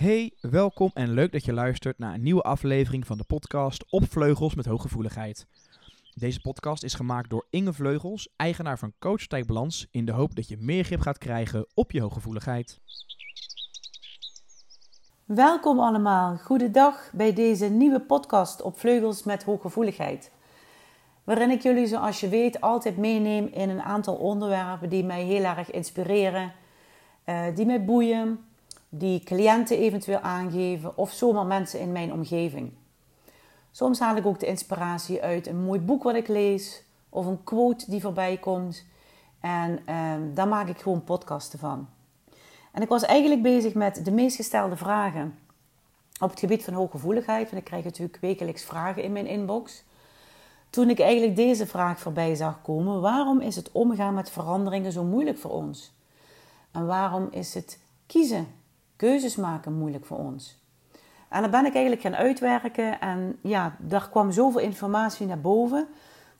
Hey, welkom en leuk dat je luistert naar een nieuwe aflevering van de podcast Op Vleugels met Hooggevoeligheid. Deze podcast is gemaakt door Inge Vleugels, eigenaar van Coach Balans, in de hoop dat je meer grip gaat krijgen op je hooggevoeligheid. Welkom allemaal, goedendag bij deze nieuwe podcast Op Vleugels met Hooggevoeligheid. Waarin ik jullie, zoals je weet, altijd meeneem in een aantal onderwerpen die mij heel erg inspireren, eh, die mij boeien, die cliënten eventueel aangeven of zomaar mensen in mijn omgeving. Soms haal ik ook de inspiratie uit een mooi boek wat ik lees of een quote die voorbij komt. En eh, daar maak ik gewoon podcasten van. En ik was eigenlijk bezig met de meest gestelde vragen op het gebied van hooggevoeligheid. Want ik krijg natuurlijk wekelijks vragen in mijn inbox. Toen ik eigenlijk deze vraag voorbij zag komen: waarom is het omgaan met veranderingen zo moeilijk voor ons? En waarom is het kiezen, keuzes maken moeilijk voor ons? En dan ben ik eigenlijk gaan uitwerken en ja, daar kwam zoveel informatie naar boven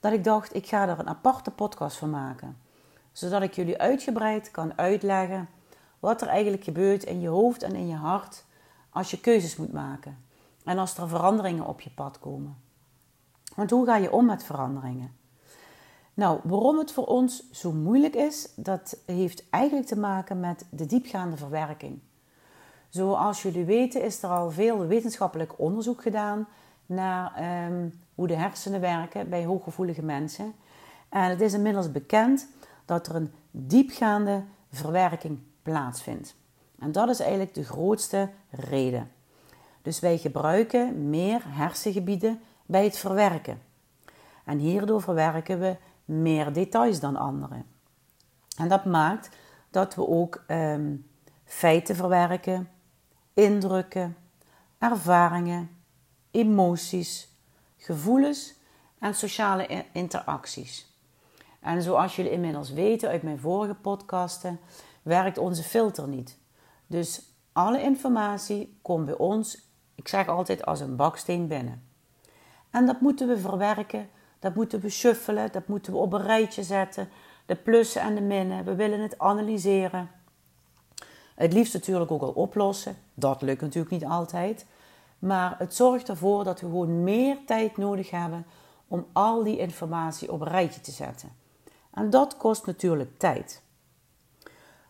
dat ik dacht: ik ga er een aparte podcast van maken. Zodat ik jullie uitgebreid kan uitleggen wat er eigenlijk gebeurt in je hoofd en in je hart als je keuzes moet maken. En als er veranderingen op je pad komen. Want hoe ga je om met veranderingen? Nou, waarom het voor ons zo moeilijk is, dat heeft eigenlijk te maken met de diepgaande verwerking. Zoals jullie weten is er al veel wetenschappelijk onderzoek gedaan naar ehm, hoe de hersenen werken bij hooggevoelige mensen. En het is inmiddels bekend dat er een diepgaande verwerking plaatsvindt. En dat is eigenlijk de grootste reden. Dus wij gebruiken meer hersengebieden bij het verwerken. En hierdoor verwerken we meer details dan anderen. En dat maakt dat we ook ehm, feiten verwerken, indrukken, ervaringen, emoties, gevoelens en sociale interacties. En zoals jullie inmiddels weten uit mijn vorige podcasten, werkt onze filter niet. Dus alle informatie komt bij ons, ik zeg altijd, als een baksteen binnen. En dat moeten we verwerken, dat moeten we shuffelen, dat moeten we op een rijtje zetten. De plussen en de minnen, we willen het analyseren. Het liefst natuurlijk ook al oplossen. Dat lukt natuurlijk niet altijd. Maar het zorgt ervoor dat we gewoon meer tijd nodig hebben om al die informatie op een rijtje te zetten. En dat kost natuurlijk tijd.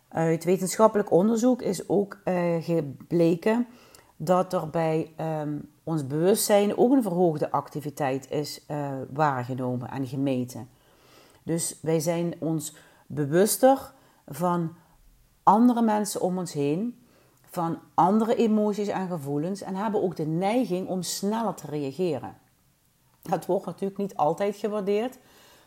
Uit wetenschappelijk onderzoek is ook uh, gebleken dat er bij ehm, ons bewustzijn ook een verhoogde activiteit is uh, waargenomen en gemeten. Dus wij zijn ons bewuster van andere mensen om ons heen, van andere emoties en gevoelens en hebben ook de neiging om sneller te reageren. Dat wordt natuurlijk niet altijd gewaardeerd.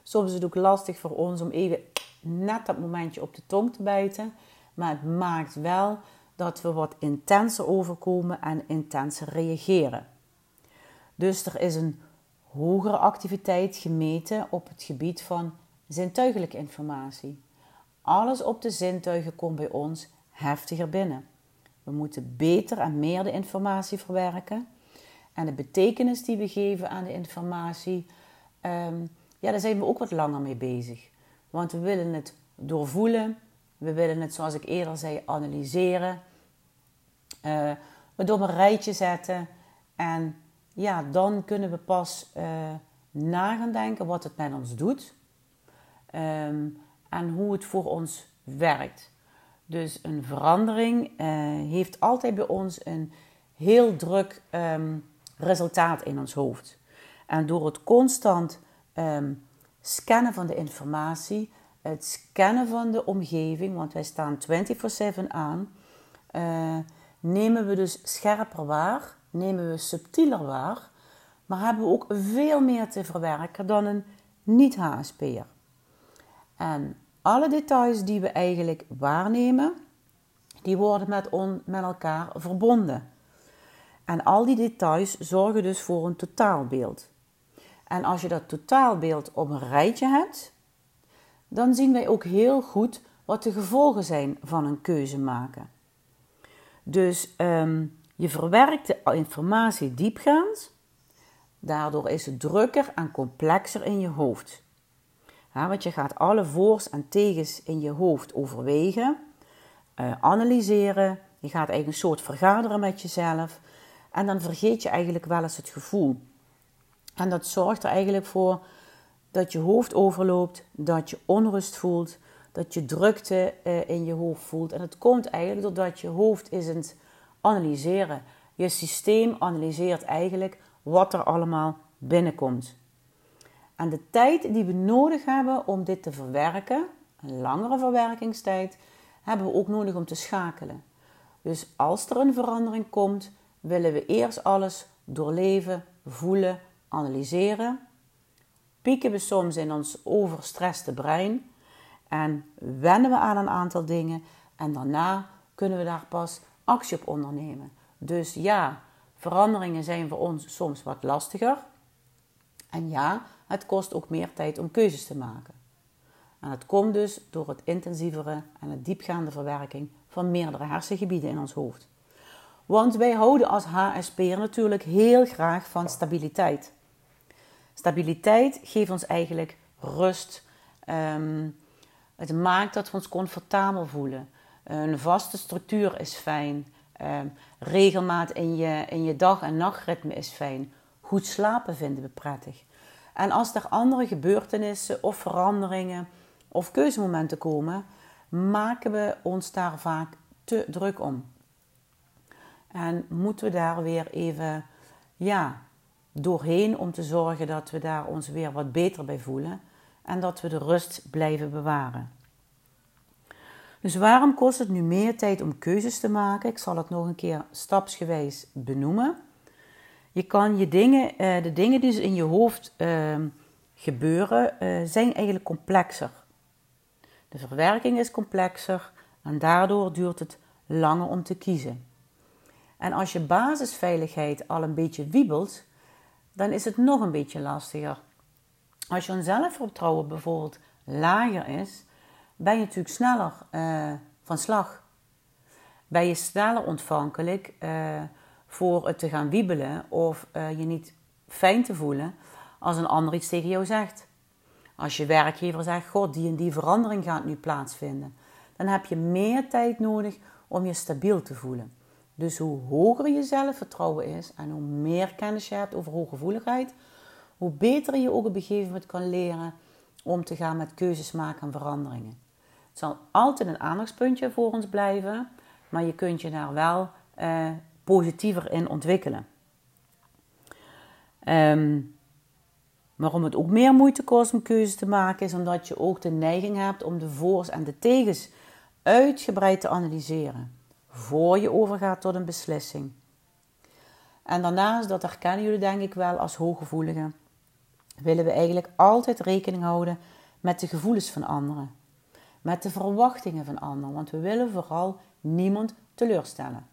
Soms is het ook lastig voor ons om even net dat momentje op de tong te bijten. Maar het maakt wel dat we wat intenser overkomen en intenser reageren. Dus er is een hogere activiteit gemeten op het gebied van zintuigelijke informatie. Alles op de zintuigen komt bij ons heftiger binnen. We moeten beter en meer de informatie verwerken. En de betekenis die we geven aan de informatie, um, ja, daar zijn we ook wat langer mee bezig. Want we willen het doorvoelen, we willen het, zoals ik eerder zei, analyseren. Uh, we door een rijtje zetten. En ja, dan kunnen we pas uh, na gaan denken wat het met ons doet. Um, en hoe het voor ons werkt. Dus een verandering uh, heeft altijd bij ons een heel druk um, resultaat in ons hoofd. En door het constant um, scannen van de informatie, het scannen van de omgeving, want wij staan 24/7 aan, uh, nemen we dus scherper waar, nemen we subtieler waar, maar hebben we ook veel meer te verwerken dan een niet-HSP'er. En alle details die we eigenlijk waarnemen, die worden met, on, met elkaar verbonden. En al die details zorgen dus voor een totaalbeeld. En als je dat totaalbeeld op een rijtje hebt, dan zien wij ook heel goed wat de gevolgen zijn van een keuze maken. Dus um, je verwerkt de informatie diepgaand, daardoor is het drukker en complexer in je hoofd. Ja, want je gaat alle voor's en tegens in je hoofd overwegen, uh, analyseren, Je gaat eigenlijk een soort vergaderen met jezelf. En dan vergeet je eigenlijk wel eens het gevoel. En dat zorgt er eigenlijk voor dat je hoofd overloopt, dat je onrust voelt, dat je drukte uh, in je hoofd voelt. En het komt eigenlijk doordat je hoofd is aan het analyseren. Je systeem analyseert eigenlijk wat er allemaal binnenkomt. En de tijd die we nodig hebben om dit te verwerken, een langere verwerkingstijd, hebben we ook nodig om te schakelen. Dus als er een verandering komt, willen we eerst alles doorleven, voelen, analyseren. Pieken we soms in ons overstresste brein en wennen we aan een aantal dingen en daarna kunnen we daar pas actie op ondernemen. Dus ja, veranderingen zijn voor ons soms wat lastiger. En ja, het kost ook meer tijd om keuzes te maken. En het komt dus door het intensievere en het diepgaande verwerking van meerdere hersengebieden in ons hoofd. Want wij houden als HSP'er natuurlijk heel graag van stabiliteit. Stabiliteit geeft ons eigenlijk rust. Ehm, het maakt dat we ons comfortabel voelen. Een vaste structuur is fijn. Um, regelmaat in je, in je dag- en nachtritme is fijn. Goed slapen vinden we prettig. En als er andere gebeurtenissen of veranderingen of keuzemomenten komen, maken we ons daar vaak te druk om. En moeten we daar weer even ja, doorheen om te zorgen dat we daar ons weer wat beter bij voelen en dat we de rust blijven bewaren. Dus waarom kost het nu meer tijd om keuzes te maken? Ik zal het nog een keer stapsgewijs benoemen. Je kan je dingen, eh, de dingen die dus in je hoofd ehm, gebeuren, eh, zijn eigenlijk complexer. De verwerking is complexer en daardoor duurt het langer om te kiezen. En als je basisveiligheid al een beetje wiebelt, dan is het nog een beetje lastiger. Als je zelfvertrouwen bijvoorbeeld lager is, ben je natuurlijk sneller van slag. Ben je sneller ontvankelijk uh, voor het te gaan wiebelen of uh, je niet fijn te voelen als een ander iets tegen jou zegt. Als je werkgever zegt, god, die en die verandering gaat nu plaatsvinden. Dan heb je meer tijd nodig om je stabiel te voelen. Dus hoe hoger je zelfvertrouwen is en hoe meer kennis je hebt over hooggevoeligheid, hoe beter je ook op een gegeven moment kan leren om te gaan met keuzes maken en veranderingen. Het zal altijd een aandachtspuntje voor ons blijven, maar je kunt je daar wel eh, positiever in ontwikkelen. Um, waarom het ook meer moeite kost om keuzes te maken, is omdat je ook de neiging hebt om de voor's en de tegens uitgebreid te analyseren voor je overgaat tot een beslissing. En daarnaast, dat herkennen jullie denk ik wel als hooggevoeligen, willen we eigenlijk altijd rekening houden met de gevoelens van anderen, met de verwachtingen van anderen, want we willen vooral niemand teleurstellen.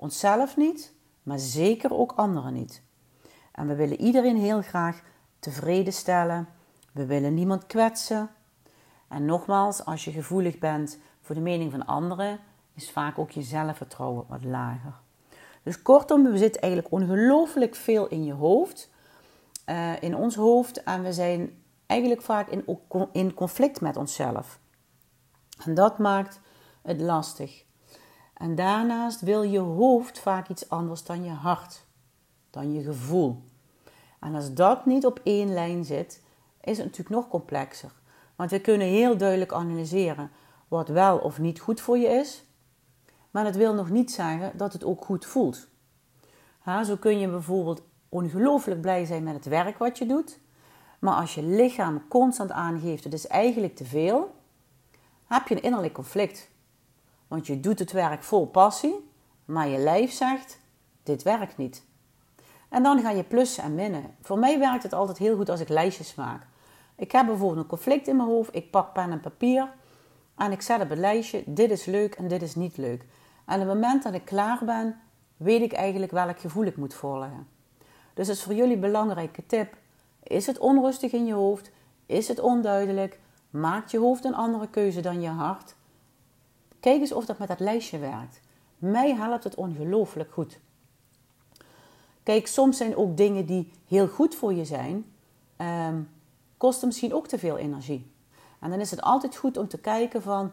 Onszelf niet, maar zeker ook anderen niet. En we willen iedereen heel graag tevreden stellen. We willen niemand kwetsen. En nogmaals, als je gevoelig bent voor de mening van anderen, is vaak ook je zelfvertrouwen wat lager. Dus kortom, we zitten eigenlijk ongelooflijk veel in je hoofd, uh, in ons hoofd, en we zijn eigenlijk vaak in conflict met onszelf. En dat maakt het lastig. En daarnaast wil je hoofd vaak iets anders dan je hart, dan je gevoel. En als dat niet op één lijn zit, is het natuurlijk nog complexer. Want we kunnen heel duidelijk analyseren wat wel of niet goed voor je is. Maar dat wil nog niet zeggen dat het ook goed voelt. Ha, zo kun je bijvoorbeeld ongelooflijk blij zijn met het werk wat je doet. Maar als je lichaam constant aangeeft, het is eigenlijk te veel, heb je een innerlijk conflict. Want je doet het werk vol passie, maar je lijf zegt, dit werkt niet. En dan ga je plussen en minnen. Voor mij werkt het altijd heel goed als ik lijstjes maak. Ik heb bijvoorbeeld een conflict in mijn hoofd, ik pak pen en papier en ik zet op het lijstje, dit is leuk en dit is niet leuk. En op het moment dat ik klaar ben, weet ik eigenlijk welk gevoel ik moet volgen. Dus het is voor jullie een belangrijke tip. Is het onrustig in je hoofd? Is het onduidelijk? Maakt je hoofd een andere keuze dan je hart? Kijk eens of dat met dat lijstje werkt. Mij helpt het ongelooflijk goed. Kijk, soms zijn ook dingen die heel goed voor je zijn, um, kosten misschien ook te veel energie. En dan is het altijd goed om te kijken van,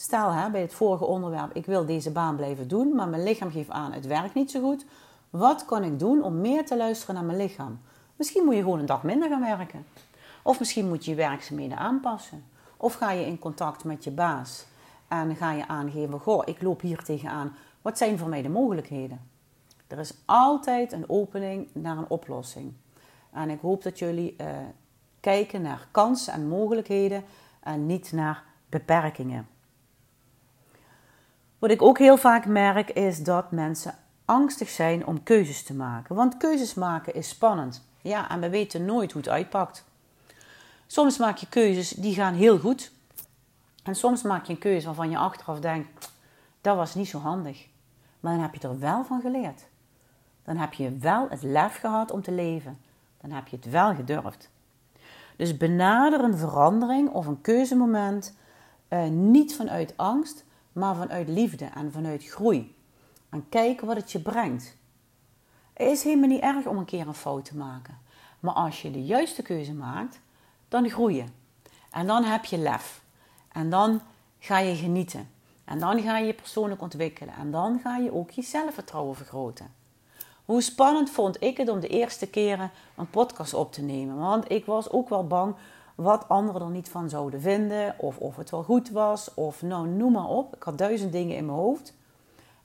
Stel hè, bij het vorige onderwerp, ik wil deze baan blijven doen, maar mijn lichaam geeft aan, het werkt niet zo goed. Wat kan ik doen om meer te luisteren naar mijn lichaam? Misschien moet je gewoon een dag minder gaan werken. Of misschien moet je je werkzaamheden aanpassen. Of ga je in contact met je baas en ga je aangeven: Goh, ik loop hier tegenaan. Wat zijn voor mij de mogelijkheden? Er is altijd een opening naar een oplossing. En ik hoop dat jullie uh, kijken naar kansen en mogelijkheden en niet naar beperkingen. Wat ik ook heel vaak merk is dat mensen angstig zijn om keuzes te maken. Want keuzes maken is spannend. Ja, en we weten nooit hoe het uitpakt. Soms maak je keuzes die gaan heel goed. En soms maak je een keuze waarvan je achteraf denkt, dat was niet zo handig. Maar dan heb je er wel van geleerd. Dan heb je wel het lef gehad om te leven. Dan heb je het wel gedurfd. Dus benader een verandering of een keuzemoment uh, niet vanuit angst, maar vanuit liefde en vanuit groei. En kijk wat het je brengt. Het is helemaal niet erg om een keer een fout te maken. Maar als je de juiste keuze maakt, dan groei je. En dan heb je lef. En dan ga je genieten. En dan ga je je persoonlijk ontwikkelen. En dan ga je ook je zelfvertrouwen vergroten. Hoe spannend vond ik het om de eerste keren een podcast op te nemen. Want ik was ook wel bang wat anderen er niet van zouden vinden. Of of het wel goed was. Of nou, noem maar op. Ik had duizend dingen in mijn hoofd.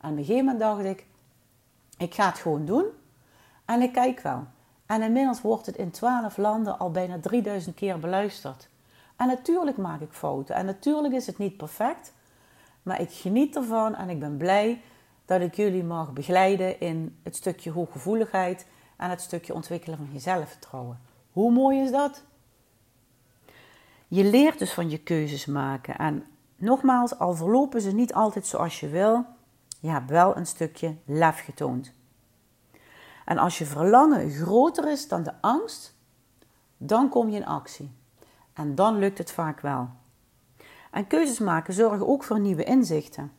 En op een gegeven moment dacht ik, ik ga het gewoon doen. En ik kijk wel. En inmiddels wordt het in twaalf landen al bijna 3000 keer beluisterd. En natuurlijk maak ik fouten. En natuurlijk is het niet perfect. Maar ik geniet ervan en ik ben blij dat ik jullie mag begeleiden in het stukje hooggevoeligheid en het stukje ontwikkelen van je zelfvertrouwen. Hoe mooi is dat? Je leert dus van je keuzes maken. En nogmaals, al verlopen ze niet altijd zoals je wil, je hebt wel een stukje lef getoond. En als je verlangen groter is dan de angst, dan kom je in actie. En dan lukt het vaak wel. En keuzes maken zorgen ook voor nieuwe inzichten.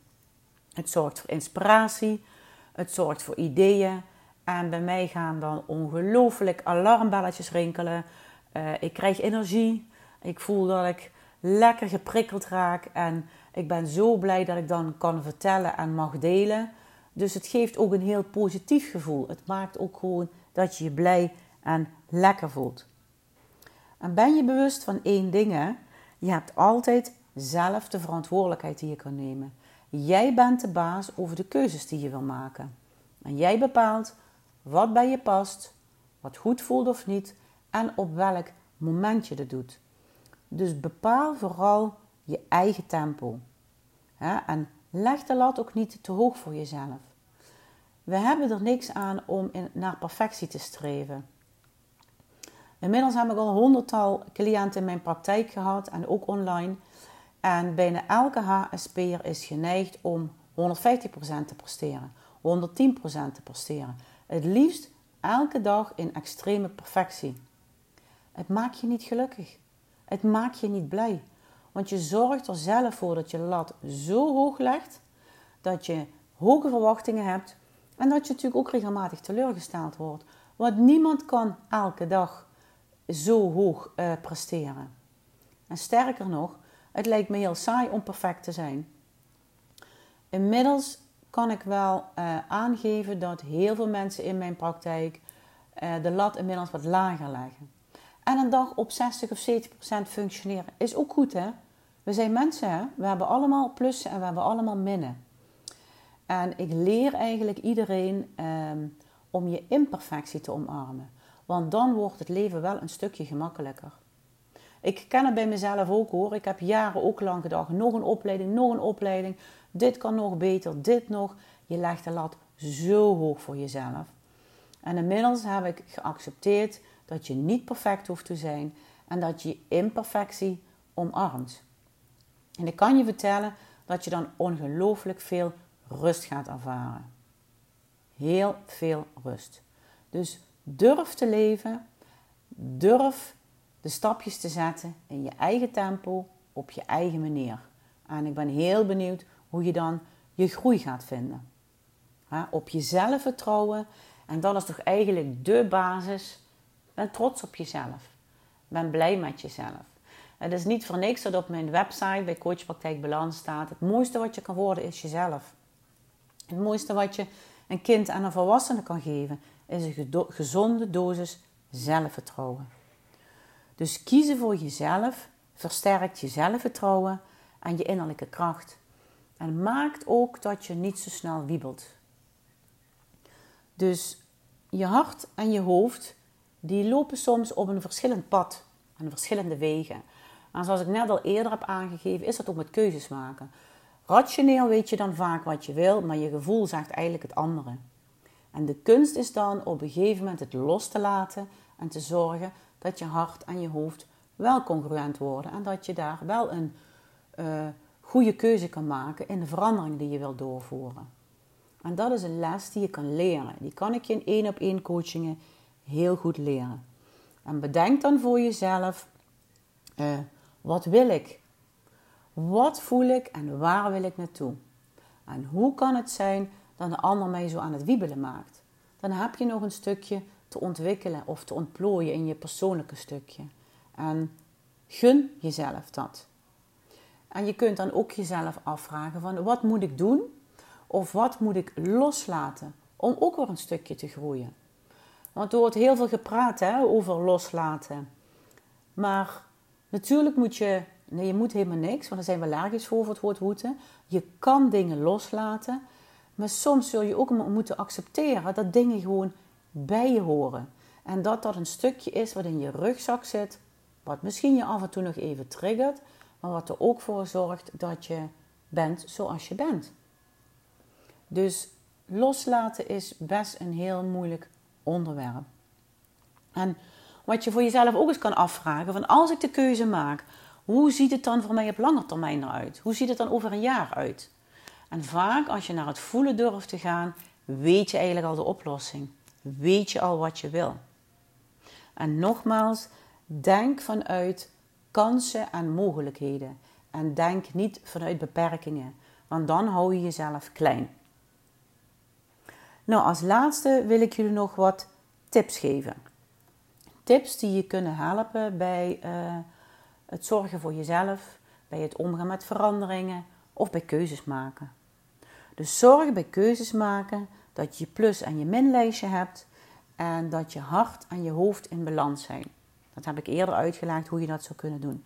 Het zorgt voor inspiratie, het zorgt voor ideeën. En bij mij gaan dan ongelooflijk alarmbelletjes rinkelen. Uh, ik krijg energie. Ik voel dat ik lekker geprikkeld raak. En ik ben zo blij dat ik dan kan vertellen en mag delen. Dus het geeft ook een heel positief gevoel. Het maakt ook gewoon dat je je blij en lekker voelt. En ben je bewust van één ding, je hebt altijd zelf de verantwoordelijkheid die je kan nemen. Jij bent de baas over de keuzes die je wil maken. En jij bepaalt wat bij je past, wat goed voelt of niet en op welk moment je dat doet. Dus bepaal vooral je eigen tempo. En leg de lat ook niet te hoog voor jezelf. We hebben er niks aan om naar perfectie te streven. Inmiddels heb ik al honderdtal cliënten in mijn praktijk gehad en ook online. En bijna elke HSP'er is geneigd om 150% te presteren, 110% te presteren. Het liefst elke dag in extreme perfectie. Het maakt je niet gelukkig. Het maakt je niet blij. Want je zorgt er zelf voor dat je lat zo hoog legt dat je hoge verwachtingen hebt en dat je natuurlijk ook regelmatig teleurgesteld wordt. Want niemand kan elke dag zo hoog uh, presteren. En sterker nog, het lijkt me heel saai om perfect te zijn. Inmiddels kan ik wel uh, aangeven dat heel veel mensen in mijn praktijk uh, de lat inmiddels wat lager leggen. En een dag op 60 of 70 procent functioneren is ook goed, hè? We zijn mensen, hè? We hebben allemaal plussen en we hebben allemaal minnen. En ik leer eigenlijk iedereen um, om je imperfectie te omarmen. Want dan wordt het leven wel een stukje gemakkelijker. Ik ken het bij mezelf ook hoor. Ik heb jaren ook lang gedacht: nog een opleiding, nog een opleiding. Dit kan nog beter, dit nog. Je legt de lat zo hoog voor jezelf. En inmiddels heb ik geaccepteerd dat je niet perfect hoeft te zijn en dat je imperfectie omarmt. En ik kan je vertellen dat je dan ongelooflijk veel rust gaat ervaren. Heel veel rust. Dus durf te leven, durf de stapjes te zetten in je eigen tempo, op je eigen manier. En ik ben heel benieuwd hoe je dan je groei gaat vinden. op jezelf vertrouwen. En dat is toch eigenlijk de basis. Ben trots op jezelf. Ben blij met jezelf. Het is niet voor niks dat op mijn website bij Coachpraktijk Balans staat: het mooiste wat je kan worden is jezelf. Het mooiste wat je een kind aan een volwassene kan geven is een gezonde dosis zelfvertrouwen. Dus kiezen voor jezelf versterkt je zelfvertrouwen en je innerlijke kracht. En maakt ook dat je niet zo snel wiebelt. Dus je hart en je hoofd, die lopen soms op een verschillend pad en verschillende wegen. En zoals ik net al eerder heb aangegeven, is dat ook met keuzes maken. Rationeel weet je dan vaak wat je wil, maar je gevoel zegt eigenlijk het andere. En de kunst is dan op een gegeven moment het los te laten en te zorgen dat je hart en je hoofd wel congruent worden en dat je daar wel een uh, goede keuze kan maken in de verandering die je wil doorvoeren. En dat is een les die je kan leren. Die kan ik je in één op één coachingen heel goed leren. En bedenk dan voor jezelf: uh, wat wil ik? Wat voel ik en waar wil ik naartoe? En hoe kan het zijn dat de ander mij zo aan het wiebelen maakt? Dan heb je nog een stukje te ontwikkelen of te ontplooien in je persoonlijke stukje. En gun jezelf dat. En je kunt dan ook jezelf afvragen van wat moet ik doen of wat moet ik loslaten om ook weer een stukje te groeien. Want er wordt heel veel gepraat hè, over loslaten. Maar natuurlijk moet je, nee je moet helemaal niks, want er zijn we allergisch voor voor het woord moeten. Je kan dingen loslaten, maar soms zul je ook moeten accepteren dat dingen gewoon bij je horen. En dat dat een stukje is wat in je rugzak zit, wat misschien je af en toe nog even triggert, maar wat er ook voor zorgt dat je bent zoals je bent. Dus loslaten is best een heel moeilijk onderwerp. En wat je voor jezelf ook eens kan afvragen: van als ik de keuze maak, hoe ziet het dan voor mij op lange termijn eruit? Hoe ziet het dan over een jaar uit? En vaak als je naar het voelen durft te gaan, weet je eigenlijk al de oplossing. Weet je al wat je wil. En nogmaals, denk vanuit kansen en mogelijkheden. En denk niet vanuit beperkingen, want dan hou je jezelf klein. Nou, als laatste wil ik jullie nog wat tips geven. Tips die je kunnen helpen bij uh, het zorgen voor jezelf, bij het omgaan met veranderingen of bij keuzes maken. Dus zorg bij keuzes maken dat je plus- en je minlijstje hebt en dat je hart en je hoofd in balans zijn. Dat heb ik eerder uitgelegd hoe je dat zou kunnen doen.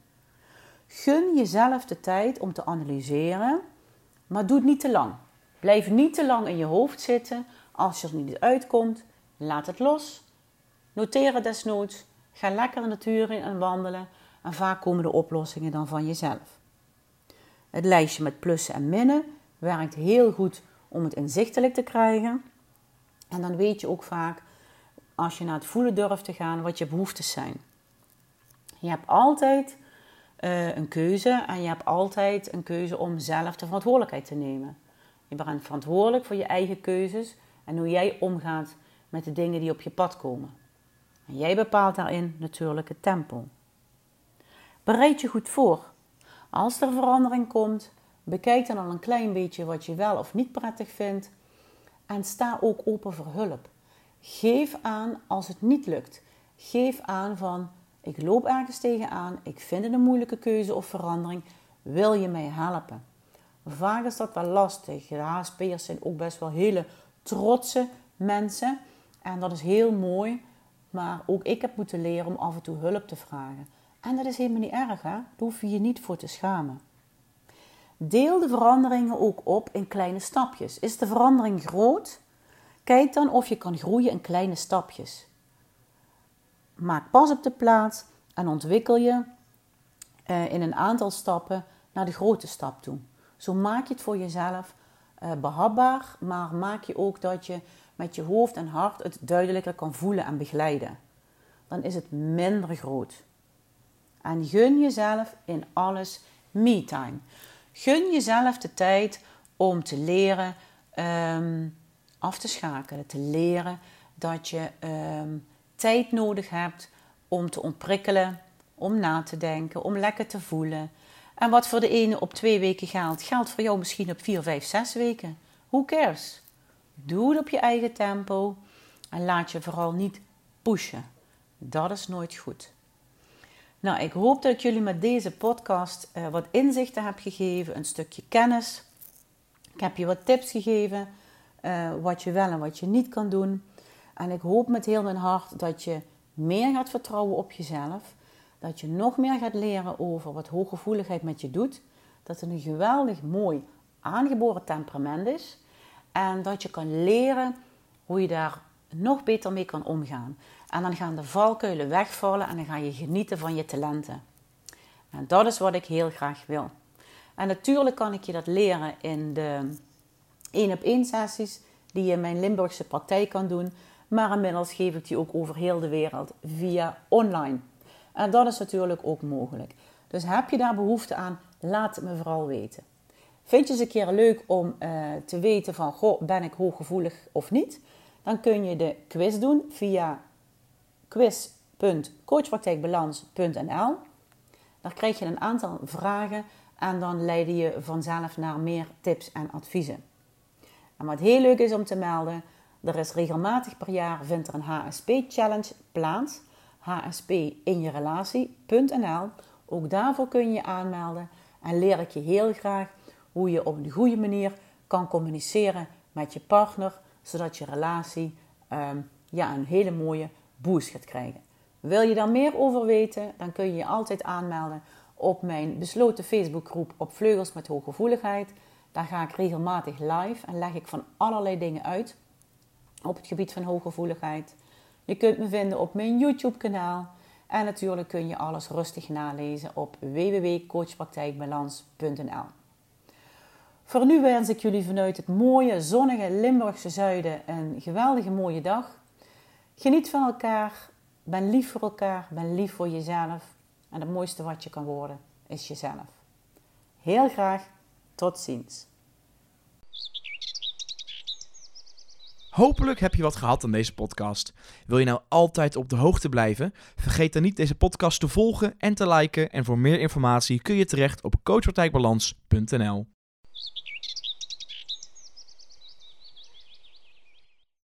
Gun jezelf de tijd om te analyseren, maar doe het niet te lang. Blijf niet te lang in je hoofd zitten. Als je er niet uitkomt, laat het los. Noteer het desnoods. Ga lekker de natuur in en wandelen. En vaak komen de oplossingen dan van jezelf. Het lijstje met plussen en minnen werkt heel goed om het inzichtelijk te krijgen. En dan weet je ook vaak, als je naar het voelen durft te gaan, wat je behoeftes zijn. Je hebt altijd uh, een keuze en je hebt altijd een keuze om zelf de verantwoordelijkheid te nemen. Je bent verantwoordelijk voor je eigen keuzes en hoe jij omgaat met de dingen die op je pad komen. En jij bepaalt daarin natuurlijk het tempo. Bereid je goed voor. Als er verandering komt, bekijk dan al een klein beetje wat je wel of niet prettig vindt en sta ook open voor hulp. Geef aan als het niet lukt. Geef aan van ik loop ergens tegenaan, ik vind het een moeilijke keuze of verandering, wil je mij helpen? Vaak is dat wel lastig. De HSP'ers zijn ook best wel hele trotse mensen en dat is heel mooi, maar ook ik heb moeten leren om af en toe hulp te vragen. En dat is helemaal niet erg, hè? Daar hoef je je niet voor te schamen. Deel de veranderingen ook op in kleine stapjes. Is de verandering groot? Kijk dan of je kan groeien in kleine stapjes. Maak pas op de plaats en ontwikkel je uh, in een aantal stappen naar de grote stap toe. Zo maak je het voor jezelf uh, behapbaar, maar maak je ook dat je met je hoofd en hart het duidelijker kan voelen en begeleiden. Dan is het minder groot. En gun jezelf in alles me-time. Gun jezelf de tijd om te leren um, af te schakelen, te leren dat je um, tijd nodig hebt om te ontprikkelen, om na te denken, om lekker te voelen. En wat voor de ene op twee weken geldt, geldt voor jou misschien op vier, vijf, zes weken. Who cares? Doe het op je eigen tempo en laat je vooral niet pushen. Dat is nooit goed. Nou, ik hoop dat ik jullie met deze podcast uh, wat inzichten heb gegeven, een stukje kennis. Ik heb je wat tips gegeven, uh, wat je wel en wat je niet kan doen. En ik hoop met heel mijn hart dat je meer gaat vertrouwen op jezelf. Dat je nog meer gaat leren over wat hooggevoeligheid met je doet. Dat het een geweldig mooi aangeboren temperament is. En dat je kan leren hoe je daar nog beter mee kan omgaan. En dan gaan de valkuilen wegvallen en dan ga je genieten van je talenten. En dat is wat ik heel graag wil. En natuurlijk kan ik je dat leren in de één op één sessies die je in mijn Limburgse praktijk kan doen. Maar inmiddels geef ik die ook over heel de wereld via online. En dat is natuurlijk ook mogelijk. Dus heb je daar behoefte aan, laat het me vooral weten. Vind je het een keer leuk om uh, te weten van, goh, ben ik hooggevoelig of niet? Dan kun je de quiz doen via quiz.coachpraktijkbalans.nl. Daar krijg je een aantal vragen en dan leid je vanzelf naar meer tips en adviezen. En wat heel leuk is om te melden, er is regelmatig per jaar vindt er een HSP Challenge plaats. HSP in je relatie.nl. Ook daarvoor kun je je aanmelden en leer ik je heel graag hoe je op een goede manier kan communiceren met je partner, zodat je relatie um, ja, een hele mooie boost gaat krijgen. Wil je daar meer over weten, dan kun je je altijd aanmelden op mijn besloten Facebookgroep op Vleugels met Hooggevoeligheid. Daar ga ik regelmatig live en leg ik van allerlei dingen uit op het gebied van hooggevoeligheid. Je kunt me vinden op mijn YouTube-kanaal. En natuurlijk kun je alles rustig nalezen op www.coachpraktijkbalans.nl. Voor nu wens ik jullie vanuit het mooie, zonnige Limburgse zuiden een geweldige mooie dag. Geniet van elkaar, ben lief voor elkaar, ben lief voor jezelf. En het mooiste wat je kan worden is jezelf. Heel graag, tot ziens. Hopelijk heb je wat gehad aan deze podcast. Wil je nou altijd op de hoogte blijven? Vergeet dan niet deze podcast te volgen en te liken. En voor meer informatie kun je terecht op coachpraktijkbalans.nl.